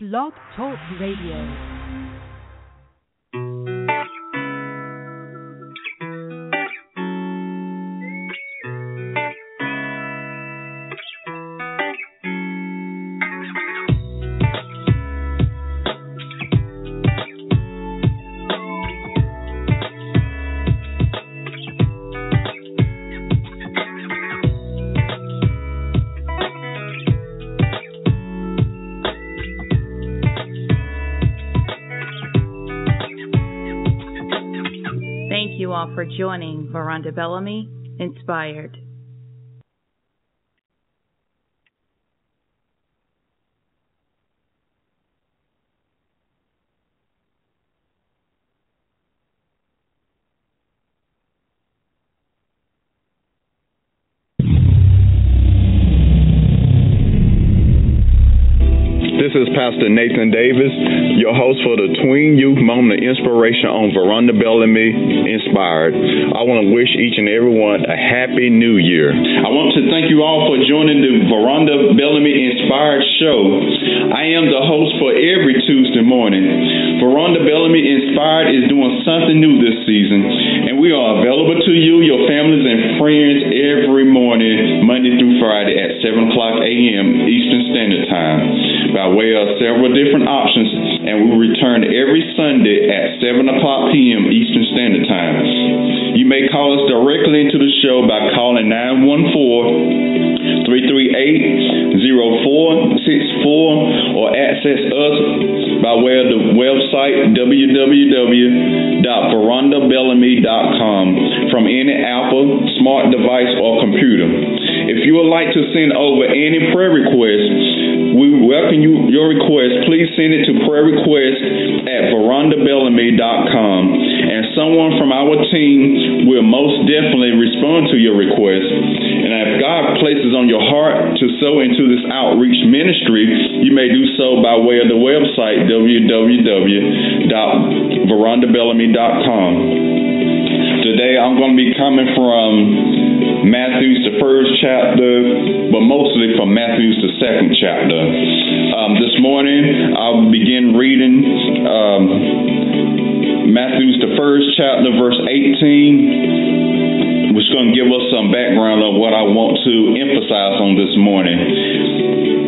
Blog Talk Radio. Joining Veronda Bellamy Inspired. This is Pastor Nathan Davis, your host for the Tween Youth Moment of Inspiration on Veronda Bellamy Inspired. I want to wish each and everyone a happy new year. I want to thank you all for joining the Veronda Bellamy Inspired Show. I am the host for every Tuesday morning. Veronda Bellamy Inspired is doing something new this season, and we are available to you, your families, and friends every morning, Monday through Friday at 7 o'clock a.m. Eastern Standard Time by way of several different options, and we return every Sunday at 7 o'clock p.m. Eastern Standard Time. You may call us directly into the show by calling 914 338 0464 or access us by way of the website www.verondabellamy.com from any Apple smart device or computer. If you would like to send over any prayer requests, we welcome you your request. Please send it to prayer request at verondabellamy.com and someone from our team will most definitely respond to your request. And if God places on your heart to sow into this outreach ministry, you may do so by way of the website www.verondabellamy.com. Today I'm going to be coming from Matthew's the first chapter, but mostly from Matthew's the second chapter. Um, this morning I'll begin reading um, Matthew's the first chapter, verse 18, which is going to give us some background of what I want to emphasize on this morning.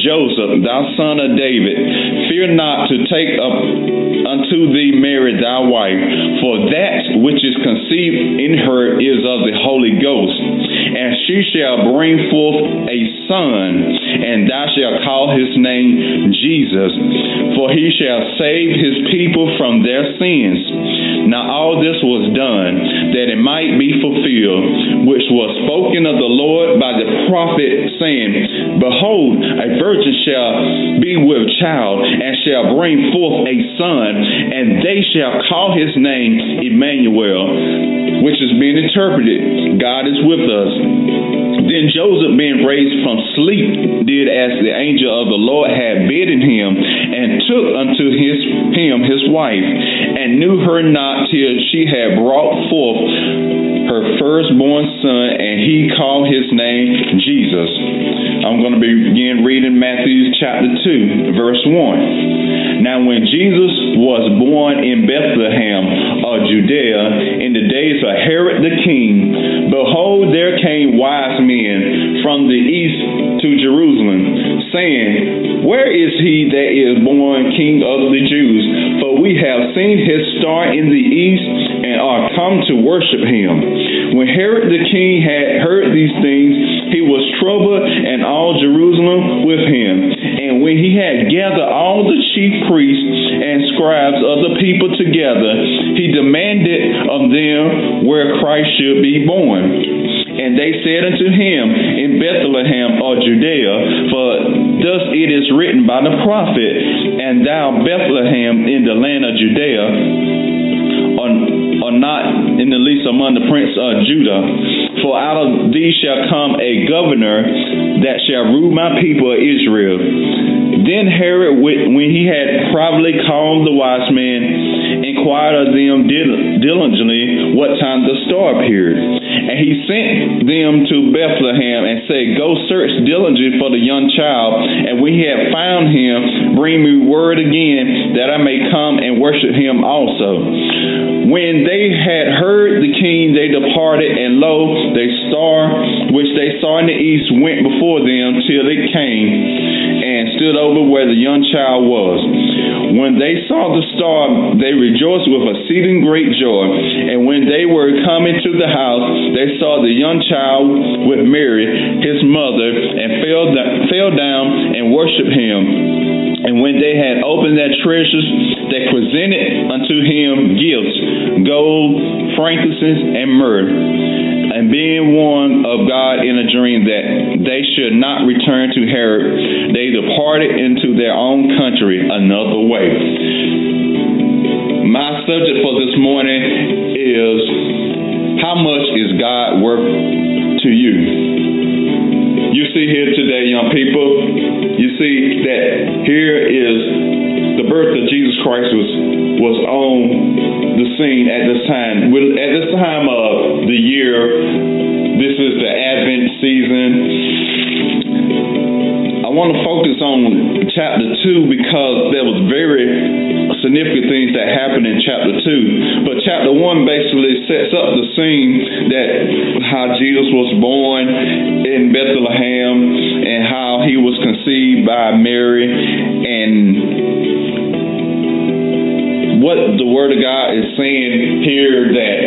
Joseph, thou son of David, fear not to take up unto thee Mary thy wife, for that which is conceived in her is of the Holy Ghost. And she shall bring forth a son, and thou shalt call his name Jesus, for he shall save his people from their sins. Now all this was done that it might be fulfilled, which was spoken of the Lord by the prophet, saying, Behold, a virgin shall be with child, and shall bring forth a son, and they shall call his name Emmanuel, which is being interpreted, God is with us. Then Joseph, being raised from sleep, did as the angel of the Lord had bidden him, and took unto his, him his wife, and knew her not till she had brought forth her firstborn son, and he called his name Jesus. I'm going to begin reading Matthew chapter 2, verse 1. Now, when Jesus was born in Bethlehem of Judea in the days of Herod the king, behold, there came wise men from the east to Jerusalem, saying, Where is he that is born king of the Jews? For we have seen his star in the east and are come to worship him. When Herod the king had heard these things, he was troubled, and all Jerusalem with him. And when he had gathered all the chief priests and scribes of the people together, he demanded of them where Christ should be born. And they said unto him in Bethlehem of Judea, for thus it is written by the prophet, and thou Bethlehem in the land of Judea, are, are not in the least among the prince of Judah. For out of thee shall come a governor that shall rule my people Israel. Then Herod, when he had privately called the wise men, inquired of them diligently what time the star appeared. And he sent them to Bethlehem and said, Go search diligently for the young child, and when he have found him, bring me word again that I may come and worship him also. When they had heard the king, they departed, and lo, the star which they saw in the east went before them till it came and stood over where the young child was. When they saw the star, they rejoiced with exceeding great joy. And when they were coming to the house, they saw the young child with Mary, his mother, and fell, fell down and worshipped him. And when they had opened their treasures, they presented unto him gifts gold, frankincense, and myrrh. And being warned of God in a dream that they should not return to Herod, they departed into their own country another way. My subject for this morning is how much is God worth to you? You see here today, young people, you see that here is the birth of Jesus Christ was was on the scene at this time. At this time of the year, this is the Advent season. Want to focus on chapter 2 because there was very significant things that happened in chapter 2. But chapter 1 basically sets up the scene that how Jesus was born in Bethlehem and how he was conceived by Mary and what the Word of God is saying here that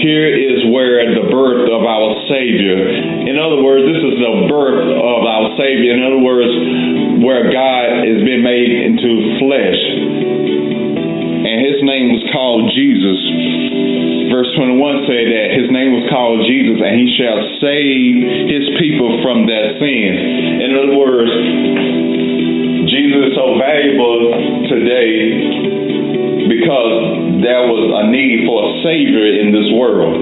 here is where the birth of our Savior. In other words, this is the birth of our Savior. In other words, where God has been made into flesh. And his name was called Jesus. Verse 21 say that his name was called Jesus, and he shall save his people from their sins. In other words, Jesus is so valuable today because there was a need for a Savior in this world.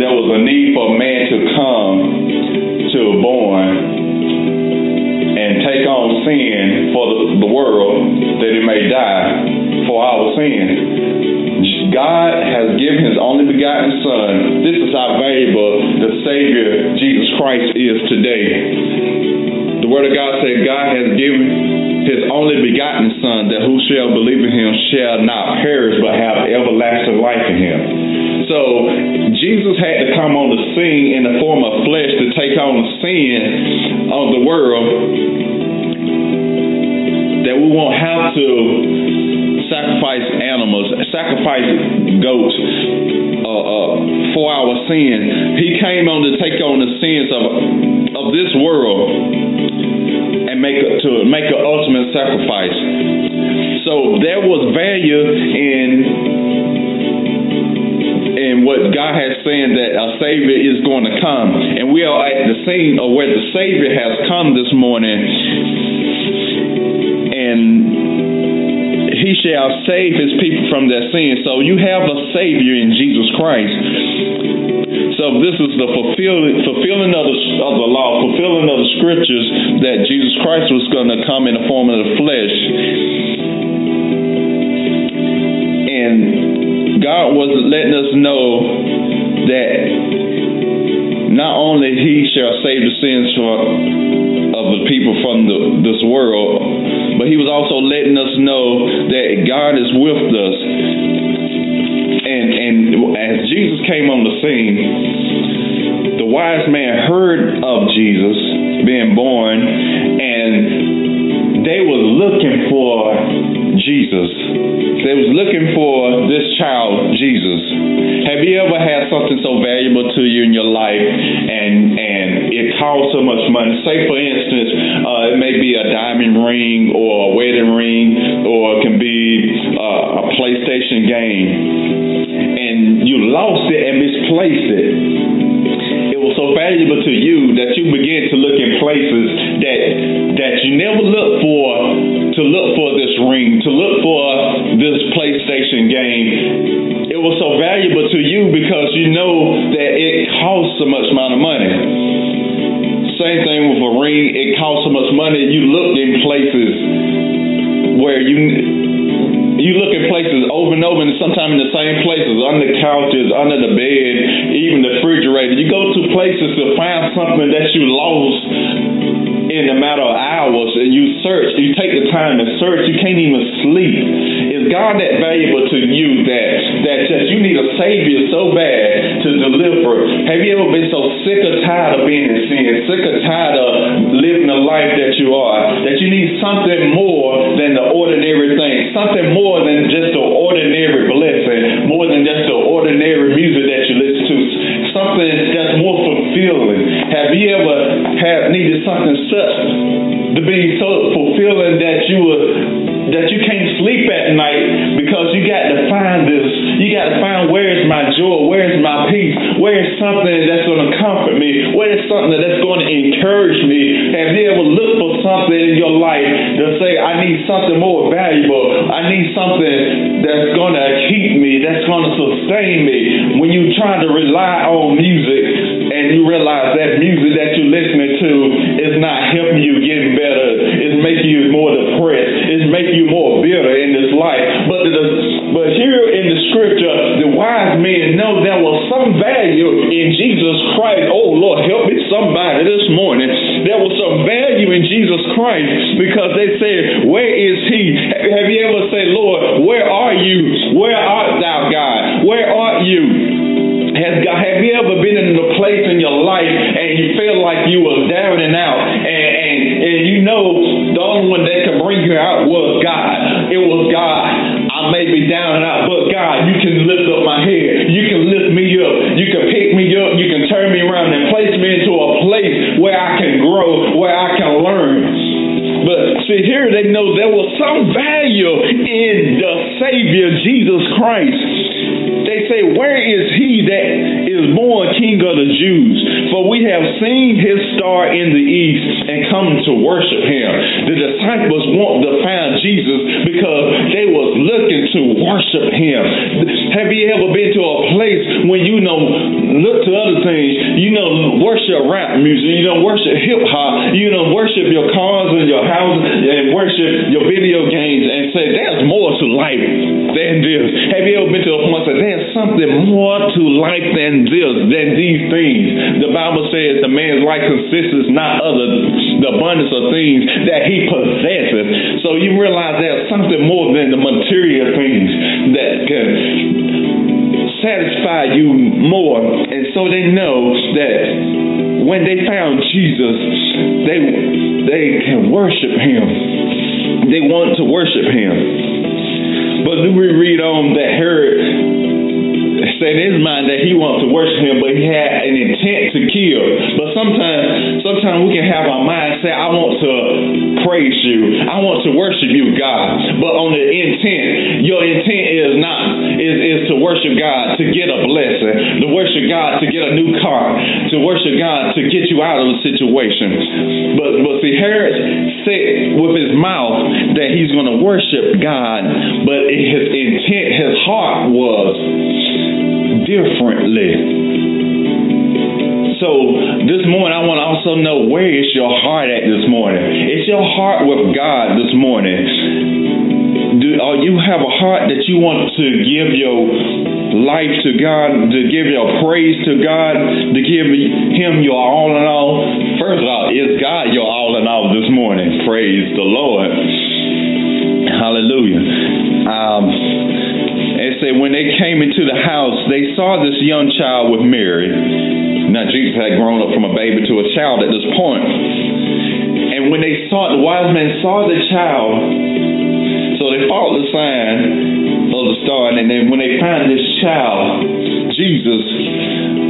There was a need for a man to come to a born and take on sin for the, world that he may die for our sin. God has given his only begotten Son. This is how valuable the Savior Jesus Christ is today. The Word of God said God has given his only begotten Son, that who shall believe in him shall not perish but have everlasting life in him. So Jesus had to come on the scene in the form of flesh to take on the sin of the world that we won't have to sacrifice animals, sacrifice goats uh, uh, for our sin. He came on to take on the sins of of this world make a, to make an ultimate sacrifice. So there was value in in what God has saying that a Savior is going to come, and we are at the scene of where the Savior has come this morning, and He shall save His people from their sins. So you have a Savior in Jesus Christ. So this is the fulfilling, fulfilling of the, of the law, fulfilling of the scriptures that Jesus Christ was going to come in the form of the flesh. And God was letting us know that not only He shall save the sins of the people from the, this world, but He was also letting us know that God is with us and and as Jesus came on the scene, the wise man heard of Jesus being born, and they were looking for Jesus. They was looking for this child, Jesus. Have you ever had something so valuable to you in your life, and and it cost so much money? Say, for instance, uh, it may be a diamond ring or a wedding ring, or it can be uh, a PlayStation game it. It was so valuable to you that you began to look in places that that you never looked for to look for this ring, to look for this PlayStation game. It was so valuable to you because you know that it costs so much amount of money. Same thing with a ring, it costs so much money. You looked in places where you you look at places over and over, and sometimes in the same places, under couches, under the bed, even the refrigerator. You go to places to find something that you lost in a matter of hours, and you search. You take the time to search. You can't even sleep. Is God that valuable to you that that just you need a Savior so bad to deliver? Have you ever been so sick or tired of being in sin, sick or tired of living the life that you are, that you need something more than the ordinary thing, something more than just the ordinary blessing, more than just the ordinary music that you listen to, something that's more fulfilling. Have you ever have needed something such to be so fulfilling that you would that you can't sleep at night because you got to find this. You got to find where's my joy, where's my peace, where's something that's going to comfort me, where's something that's going to encourage me. Have you ever looked for something in your life to say, I need something more valuable. I need something that's going to keep me, that's going to sustain me. When you try to rely on music and you realize that music that you're listening to is not helping you get better, making you you more bitter in this life. But the, but here in the scripture, the wise men know there was some value in Jesus Christ. Oh Lord, help me somebody this morning. There was some value in Jesus Christ because they said, Where is he? Have you ever said, Lord, where are you? Where art thou, God? Where art you? Has God, have you ever been in a place in your life and you feel like you were down and out was God. It was God. I may be down and out, but God, you can lift up my head. You can lift me up. You can pick me up. You can turn me around and place me into a place where I can grow, where I can learn. But see, here they know there was some value in the Savior, Jesus Christ they say, Where is he that is born King of the Jews? For we have seen his star in the east and come to worship him. The disciples want to looking to worship him. Have you ever been to a place when you know look to other things, you know worship rap music, you know worship hip hop, you know worship your cars and your houses and worship your video games and say there's more to life than this. Have you ever been to a point that there's something more to life than this, than these things. The Bible says the man's life consists not the abundance of things that he possesses. So you realize there's something more than the material things that can satisfy you more. And so they know that when they found Jesus, they they can worship him. They want to worship him. But we read on that Herod set in his mind that he wants to worship him, but he had an intent to kill. But sometimes, sometimes we can have our mind say, "I want to praise you, I want to worship you, God." But on the intent, your intent is not is is to worship God to get a blessing, to worship God to get a new car, to worship God to get you out of a situation. But but see, Herod said with his mouth that he's going to worship God, but his intent, his heart was differently. So this morning, I want to also know where is your heart at this morning? Is your heart with God this morning? Do, or you have a heart that you want to give your life to God, to give your praise to God, to give Him your all in all? First of all, is God your all in all this morning? Praise the Lord. Hallelujah. Um, it said when they came into the house, they saw this young child with Mary. Now Jesus had grown up from a baby to a child at this point. And when they saw the wise men saw the child, so they followed the sign of the star, and then when they found this child, Jesus,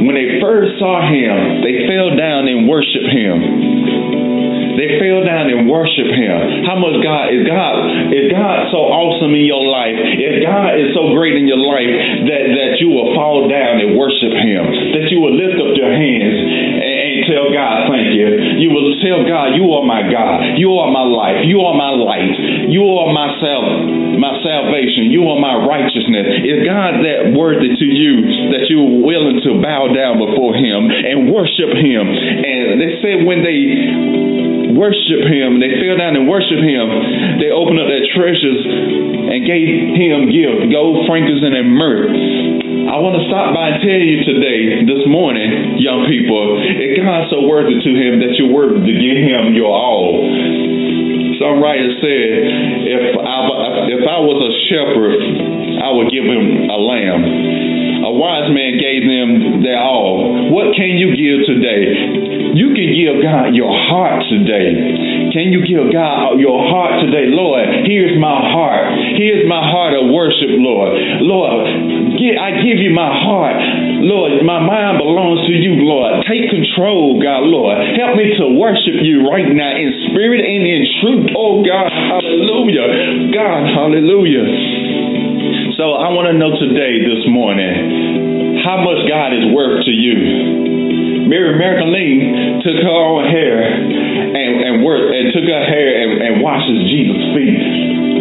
when they first saw him, they fell down and worshiped him. They fell down and worship him. How much God is God is God so awesome in your life? If God is so great in your life that, that you will fall down and worship him, that you will lift up your hands and, and tell God, thank You You will tell God, you are my God. You are my life. You are my light. You are my sal- my salvation. You are my righteousness. Is God that worthy to you that you're willing to bow down before Him and worship Him? And they said when they worship Him, they fell down and worship Him, they opened up their treasures and gave Him gifts, gold, frankincense, and myrrh. I want to stop by and tell you today, this morning, young people, if God's so worthy to Him that you're worthy to give Him your all. Some writer said, if I, if I was a shepherd, I would give him a lamb. A wise man gave them their all. What can you give today? You can give God your heart today. Can you give God your heart today? Lord, here's my heart. Here's my heart of worship, Lord. Lord, I give you my heart. Lord, my mind belongs to you, Lord. Take control, God, Lord. Help me to worship you right now in spirit and in truth. Oh, God, hallelujah. God, hallelujah. So I want to know today, this morning, how much God is worth. Mary Magdalene took her own hair and, and worked and took her hair and, and washes Jesus' feet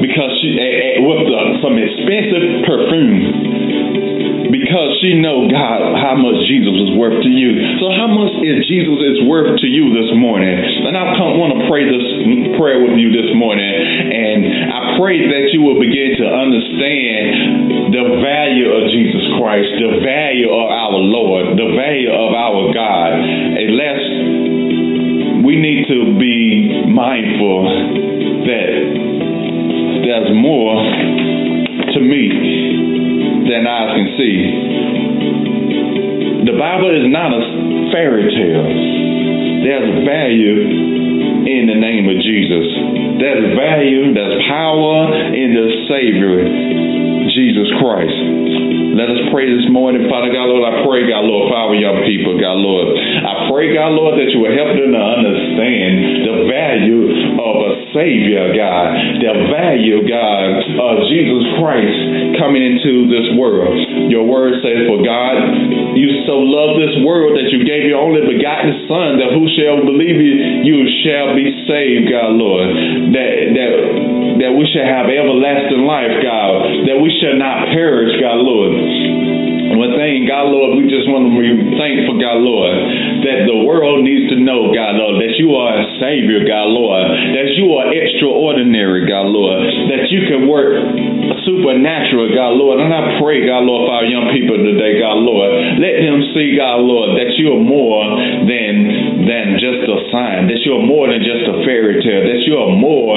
because she with the, some expensive perfume because she know God how much Jesus is worth to you. So how much is Jesus is worth to you this morning? And I want to pray this prayer with you this morning, and I pray that you will begin to understand the value of Jesus Christ, the value of our Lord, the value of our God. Unless we need to be mindful that there's more to me than eyes can see. The Bible is not a fairy tale. There's value in the name of Jesus. There's value, there's power in the Savior, Jesus Christ. Let us pray this morning, Father God, Lord. I pray, God, Lord, for our young people, God, Lord. I pray, God, Lord, that you will help them to understand the value of a Savior, God, the value, God, of Jesus Christ coming into this world. Your word says, For God, you so loved this world that you gave your only begotten Son, that who shall believe you, you shall be saved, God, Lord. That that that we shall have everlasting life, God. That we shall not perish, God, Lord. One thing, God, Lord, we just want to be thankful, God, Lord, that the world needs to know, God, Lord, that you are a Savior, God, Lord, that you are extraordinary, God, Lord, that you can work supernatural, God, Lord. And I pray, God, Lord, for our young people today, God, Lord, let them see, God, Lord, that you are more than than just a sign, that you are more than just a fairy tale, that you are more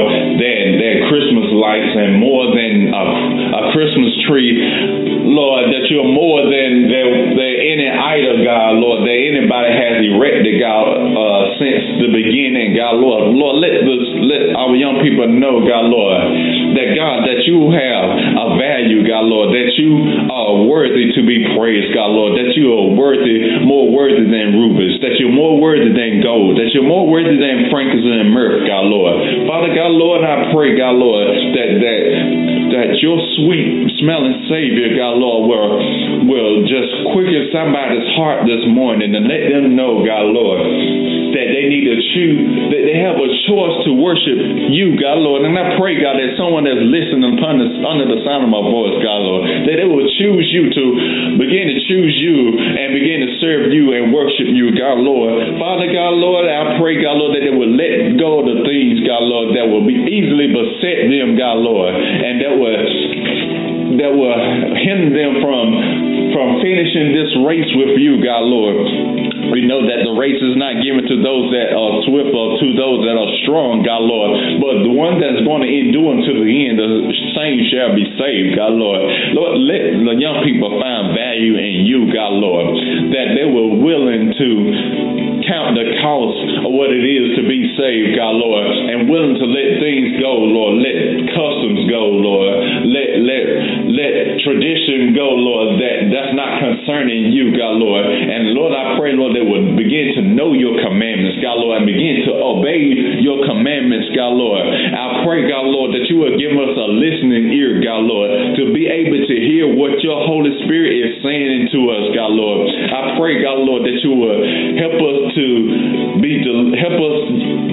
Lights and more than a, a Christmas tree, Lord, that you are more than, than, than any idol, God, Lord, that anybody has erected, God, uh, since the beginning, God, Lord. Lord, let, this, let our young people know, God, Lord, that, God, that you have a value, God, Lord, that you are worthy to be praised, God, Lord, that you are worthy, more worthy than rubies, that you're more worthy than gold, that you're more worthy than frankincense and myrrh, God, Lord. Father, God, Lord, I pray, God, Lord, that, that, that your sweet smelling Savior, God, Lord, will, will just quicken somebody's heart this morning and let them know, God, Lord, they need to choose, that they have a choice to worship you, God, Lord. And I pray, God, that someone that's listening under the sound of my voice, God, Lord, that they will choose you to begin to choose you and begin to serve you and worship you, God, Lord. Father, God, Lord, I pray, God, Lord, that they will let go of the things, God, Lord, that will be easily beset them, God, Lord, and that will that will hinder them from from finishing this race with you, God, Lord. We know that the race is not given to those that are swift or to those that are strong, God, Lord. But the one that's going to endure unto the end, the same shall be saved, God, Lord. Lord, let the young people find value in you, God, Lord, that they were willing to count the cost of what it is to be saved, God, Lord, and willing to let things go, Lord. Let customs go, Lord. Tradition go, Lord, that that's not concerning you, God, Lord. And Lord, I pray, Lord, they would begin to know your commandments, God, Lord, and begin to obey your commandments, God, Lord. I pray, God, Lord, that you would give us a listening ear, God, Lord, to be able to hear what your Holy Spirit is saying to us, God, Lord. I pray, God, Lord, that you would help us to be help us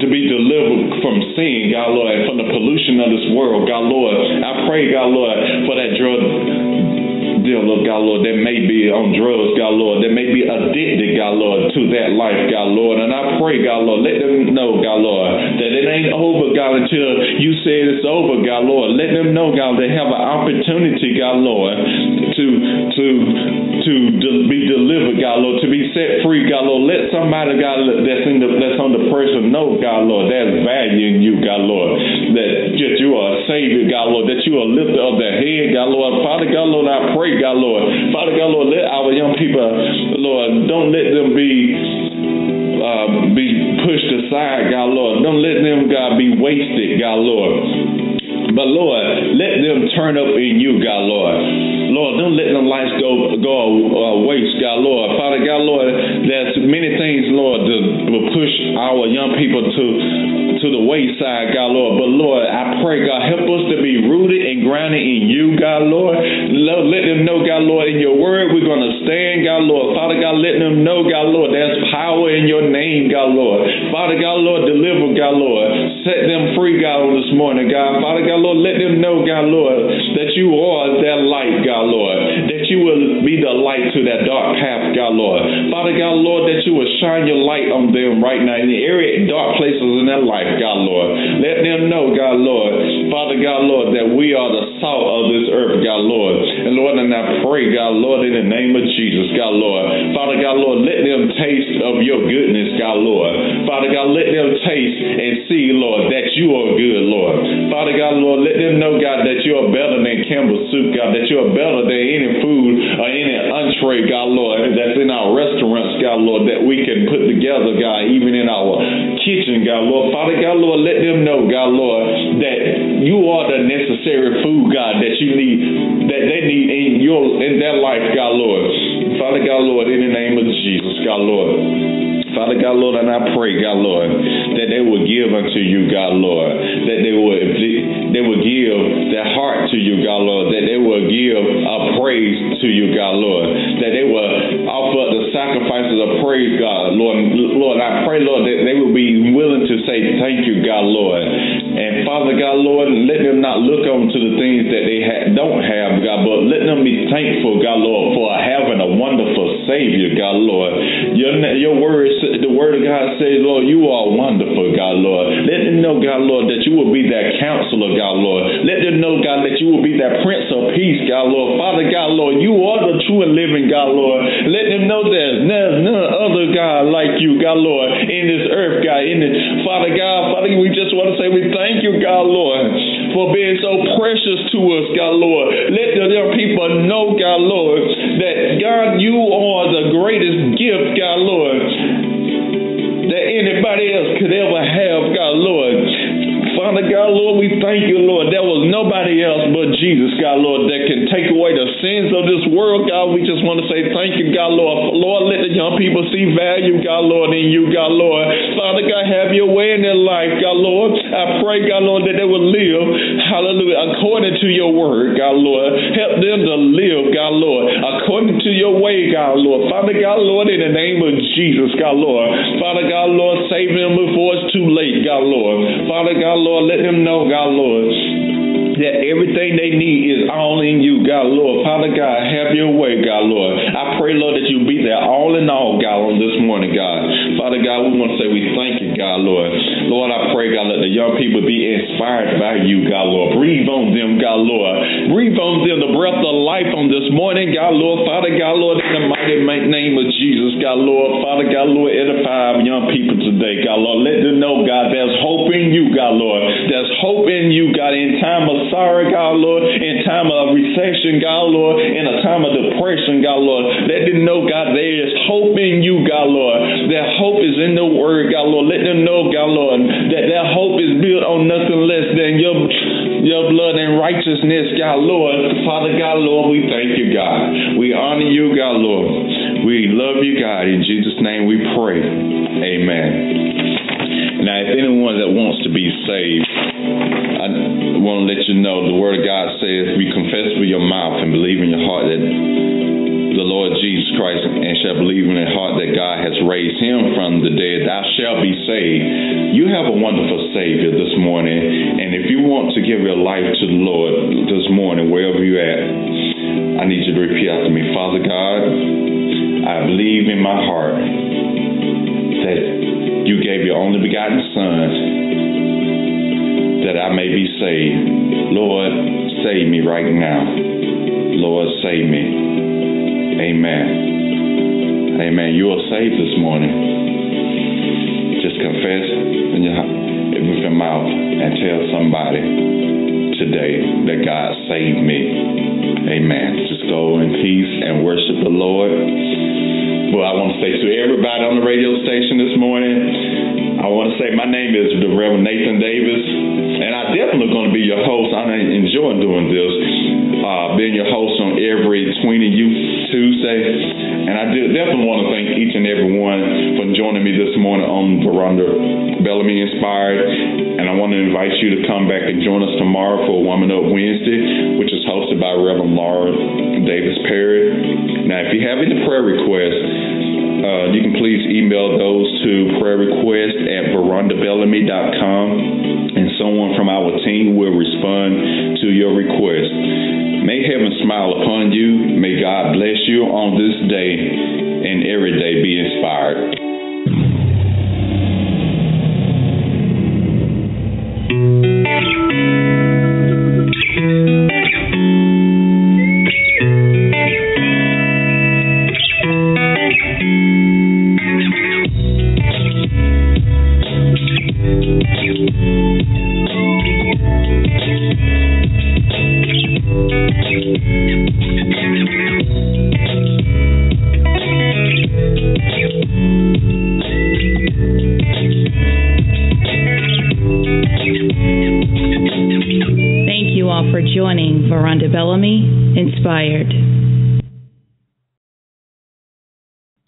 to be delivered from sin, God, Lord, and from the pollution of this world, God, Lord. I pray, God, Lord, for that drug dealer, God, Lord, that may be on drugs, God, Lord, that may be addicted, God, Lord, to that life, God, Lord. And I pray, God, Lord, let them know, God, Lord, that it ain't over, God, until you say it's over, God, Lord. Let them know, God, they have an opportunity, God, Lord, to to to de- be delivered, God, Lord, to be set free, God, Lord. Let somebody, God, that's in the that's on the person know, God, Lord, there's value in you, God, Lord, that that you are a Savior, God, Lord, that you are a lifter of the head, God, Lord. Father, God, Lord, I pray, God, Lord. Father God, Lord, let our young people, Lord, don't let them be uh, be pushed aside, God, Lord. Don't let them, God, be wasted, God, Lord. But Lord, let them turn up in you, God, Lord. Lord, don't let them lights go go uh, waste, God, Lord. Father God, Lord, there's many things, Lord, that will push our young people to to the wayside, God, Lord. But Lord, I pray, God, help us to be rooted and grounded in you, God, Lord. Let them know, God, Lord, in your word we're going to stand, God, Lord. Father God, let them know, God, Lord, there's power in your name, God, Lord. Father God, Lord, deliver, God, Lord. Set them free, God, on this morning, God. Father God, Lord, let them know, God, Lord, that you are their light, God, Lord. You will be the light to that dark path, God, Lord. Father God, Lord, that you will shine your light on them right now in the area, dark places in their life, God, Lord. Let them know, God, Lord, Father God, Lord, that we are the salt of this earth, God, Lord. And Lord, and I pray, God, Lord, in the name of Jesus, God, Lord. Father God, Lord, let them taste of your goodness, God, Lord. Father God, let them taste and see, Lord, that you are good, Lord. Father God, Lord, let them know, God, that you are better than Campbell soup, God, that you are better than any food or any entree, God, Lord, that's in our restaurants, God, Lord, that we can put together, God, even in our kitchen, God, Lord. Father God, Lord, let them know, God, Lord, that you are the necessary food, God, that you need, that they need in your in their life, God, Lord. Father God, Lord, in the name of Jesus, God, Lord. Father God, Lord, and I pray, God, Lord, that they will give unto you, God, Lord, that they will they will give their heart to you, God, Lord, that they will give a praise to you, God, Lord, that they will offer the sacrifices of praise, God, Lord, Lord, I pray, Lord, that they will be willing to say thank you, God, Lord, and Father God, Lord, let them not look on to the things that they ha- don't have, God, but let them be thankful, God, Lord, for having a wonderful Savior, God, Lord. Your your words the word of God says, Lord, you are wonderful, God, Lord. Let them know, God, Lord, that you will be that counselor, God, Lord. Let them know, God, that you will be that prince of peace, God, Lord. Father, God, Lord, you are the true and living God, Lord. Let them know there's none other God like you, God, Lord, in this earth, God. In this, Father God, Father, we just want to say we thank you, God, Lord, for being so precious to us, God, Lord. Let the people know, God, Lord, that God, you are the greatest gift, God, Lord that anybody else could ever have, God, Lord. Father God, Lord, we thank you, Lord. There was nobody else but Jesus, God, Lord, that can take away the sins of this world, God. We just want to say thank you, God, Lord. Lord, let the young people see value, God, Lord, in you, God, Lord. Father God, have your way in their life, God, Lord. I pray, God, Lord, that they will live, hallelujah, according to your word, God, Lord. Help them to live, God, Lord, according to your way, God, Lord. Father God, Lord, in the name of Jesus, God, Lord. Father God, Lord, save them before it's too late, God, Lord. Father God, Lord, let them know, God, Lord, that everything they need is all in you, God, Lord. Father God, have your way, God, Lord. I pray, Lord, that you be there all in all, God, on this morning, God. Father God, we want to say we thank you, God, Lord. Lord, I pray, God, let the young people be inspired by you, God, Lord. Breathe on them, God, Lord. Breathe on them the breath of life on this morning, God, Lord. Father God, Lord, in the mighty name of Jesus, God, Lord. Father God, Lord, edify young people today, God, Lord. Let them know, God, there's hope in you, God, Lord. There's hope in you, God, in time of sorrow, God, Lord, in time of recession, God, Lord, in a time of depression, God, Lord. Let them know, God, there is hope in you, God, Lord. That hope is in the word, God, Lord. Let them know, God, Lord, that their hope is built on nothing less than your your blood and righteousness, God, Lord. Father God, Lord, we thank you, God. We honor you, God, Lord. We love you, God. In Jesus' name we pray. Amen. Now, if anyone that wants to be saved, I want to let you know the Word of God says, "We confess with your mouth and believe in your heart that the Lord Jesus Christ and shall believe in your heart that God has raised him from the dead, thou shalt be saved. You have a wonderful Savior this morning, and if you want to give your life to the Lord this morning, wherever you're at, I need you to repeat after me Father God, I believe in my heart that you gave your only begotten Son that I may be saved. Lord, save me right now. Lord, save me. Amen. Amen. You are saved this morning. Just confess with your mouth and tell somebody today that God saved me. Amen. Just go in peace and worship the Lord. Well, I want to say to everybody on the radio station this morning, I want to say my name is the Reverend Nathan Davis, and I definitely going to be your host. I'm enjoying doing this, uh, being your host on every Tweeny Youth Tuesday. And I definitely want to thank each and every one for joining me this morning on Veronda Bellamy Inspired. And I want to invite you to come back and join us tomorrow for Woman Up Wednesday, which is hosted by Reverend Laura Davis Perry. Now, if you have any prayer requests, uh, you can please email those to prayer request at verondabellamy.com and someone from our team will respond to your request. May heaven smile upon you. May God bless you on this day and every day be inspired.